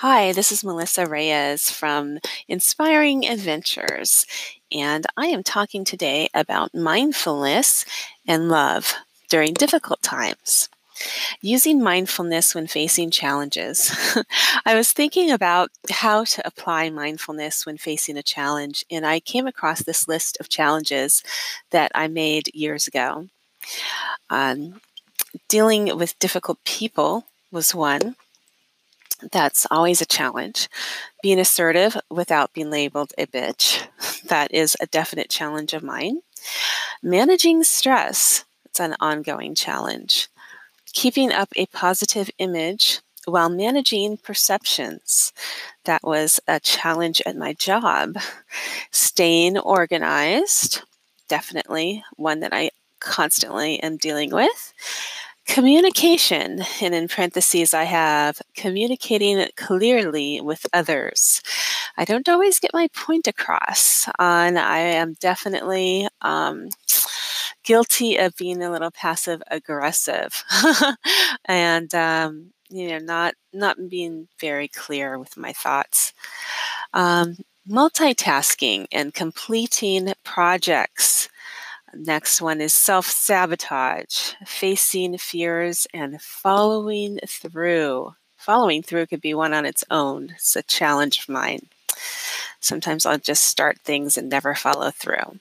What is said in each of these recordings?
Hi, this is Melissa Reyes from Inspiring Adventures, and I am talking today about mindfulness and love during difficult times. Using mindfulness when facing challenges. I was thinking about how to apply mindfulness when facing a challenge, and I came across this list of challenges that I made years ago. Um, dealing with difficult people was one. That's always a challenge. Being assertive without being labeled a bitch. That is a definite challenge of mine. Managing stress. It's an ongoing challenge. Keeping up a positive image while managing perceptions. That was a challenge at my job. Staying organized. Definitely one that I constantly am dealing with Communication, and in parentheses, I have communicating clearly with others. I don't always get my point across, and I am definitely um, guilty of being a little passive aggressive, and um, you know, not not being very clear with my thoughts. Um, multitasking and completing projects Next one is self sabotage, facing fears and following through. Following through could be one on its own. It's a challenge of mine. Sometimes I'll just start things and never follow through.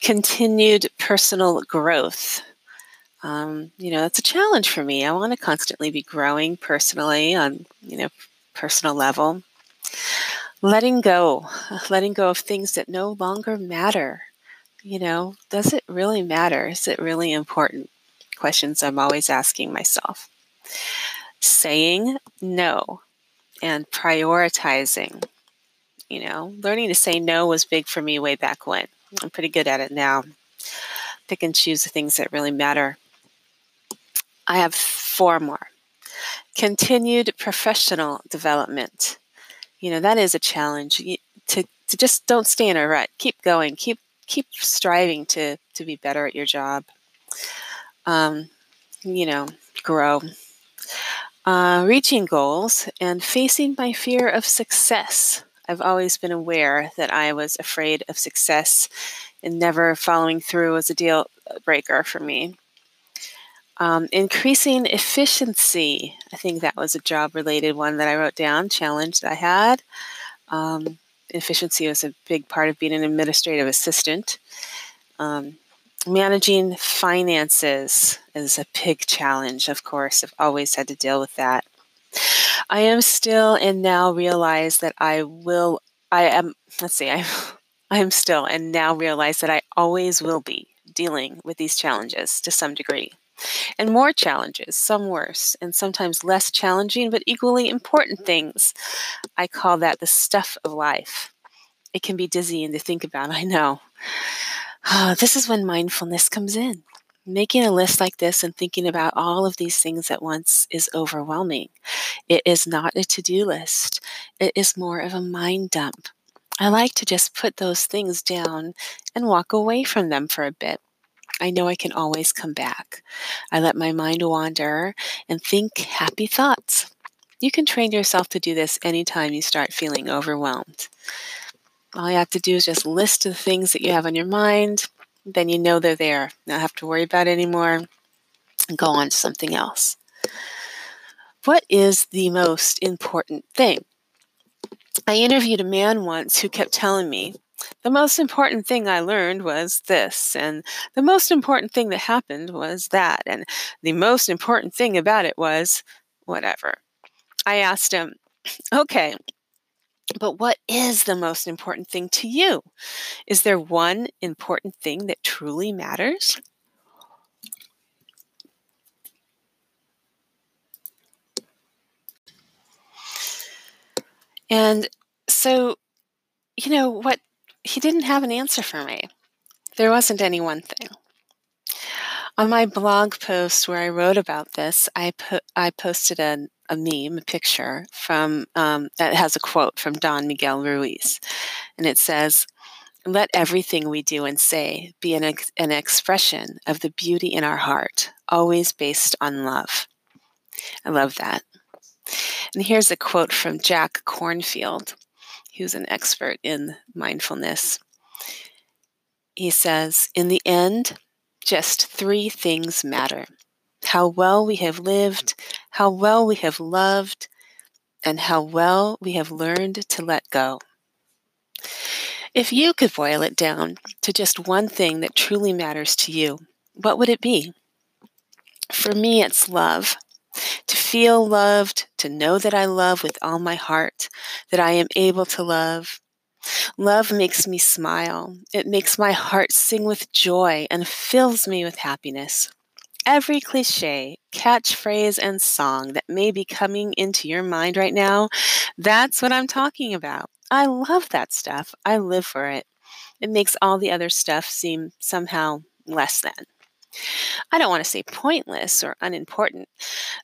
Continued personal growth. Um, you know, that's a challenge for me. I want to constantly be growing personally on, you know, personal level. Letting go, letting go of things that no longer matter you know, does it really matter? Is it really important? Questions I'm always asking myself. Saying no and prioritizing. You know, learning to say no was big for me way back when. I'm pretty good at it now. Pick and choose the things that really matter. I have four more. Continued professional development. You know, that is a challenge. to, to just don't stay in a rut. Keep going. Keep keep striving to to be better at your job. Um, you know, grow. Uh, reaching goals and facing my fear of success. I've always been aware that I was afraid of success and never following through was a deal breaker for me. Um, increasing efficiency. I think that was a job related one that I wrote down, challenge that I had. Um, efficiency was a big part of being an administrative assistant. Um, managing finances is a big challenge, of course. I've always had to deal with that. I am still and now realize that I will, I am, let's see, I, I am still and now realize that I always will be dealing with these challenges to some degree and more challenges, some worse, and sometimes less challenging but equally important mm-hmm. things. I call that the stuff of life. It can be dizzying to think about, I know. Oh, this is when mindfulness comes in. Making a list like this and thinking about all of these things at once is overwhelming. It is not a to do list, it is more of a mind dump. I like to just put those things down and walk away from them for a bit. I know I can always come back. I let my mind wander and think happy thoughts. You can train yourself to do this anytime you start feeling overwhelmed. All you have to do is just list the things that you have on your mind. Then you know they're there. Not have to worry about it anymore and go on to something else. What is the most important thing? I interviewed a man once who kept telling me the most important thing I learned was this, and the most important thing that happened was that, and the most important thing about it was whatever. I asked him, okay, but what is the most important thing to you? Is there one important thing that truly matters? And so, you know, what he didn't have an answer for me. There wasn't any one thing. On my blog post where I wrote about this, I put I posted a, a meme, a picture from um, that has a quote from Don Miguel Ruiz, and it says, "Let everything we do and say be an, ex- an expression of the beauty in our heart, always based on love." I love that. And here's a quote from Jack Kornfield, who's an expert in mindfulness. He says, In the end, just three things matter how well we have lived, how well we have loved, and how well we have learned to let go. If you could boil it down to just one thing that truly matters to you, what would it be? For me, it's love. To feel loved, to know that I love with all my heart, that I am able to love. Love makes me smile. It makes my heart sing with joy and fills me with happiness. Every cliche, catchphrase, and song that may be coming into your mind right now, that's what I'm talking about. I love that stuff. I live for it. It makes all the other stuff seem somehow less than. I don't want to say pointless or unimportant.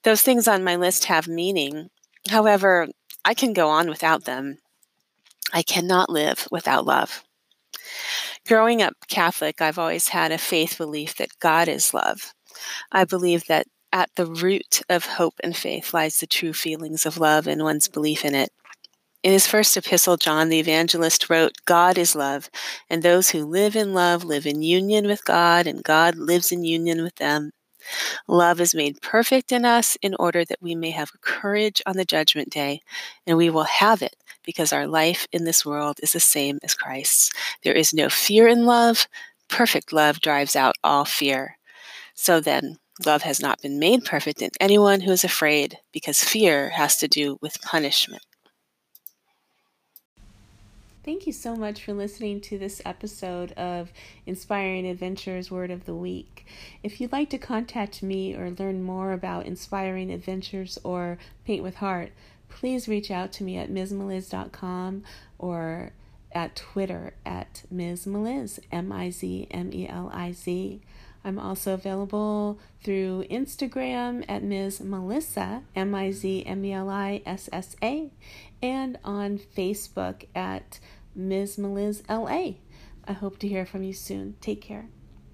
Those things on my list have meaning. However, I can go on without them. I cannot live without love. Growing up Catholic, I've always had a faith belief that God is love. I believe that at the root of hope and faith lies the true feelings of love and one's belief in it. In his first epistle, John the evangelist wrote, God is love, and those who live in love live in union with God, and God lives in union with them. Love is made perfect in us in order that we may have courage on the judgment day, and we will have it because our life in this world is the same as Christ's. There is no fear in love. Perfect love drives out all fear. So then, love has not been made perfect in anyone who is afraid, because fear has to do with punishment. Thank you so much for listening to this episode of Inspiring Adventures Word of the Week. If you'd like to contact me or learn more about Inspiring Adventures or Paint with Heart, please reach out to me at mizmeliz.com or at Twitter at Mizmeliz, M I Z M E L I Z. I'm also available through Instagram at Mizmelissa, M I Z M E L I S S A, and on Facebook at Ms. Meliz LA. I hope to hear from you soon. Take care.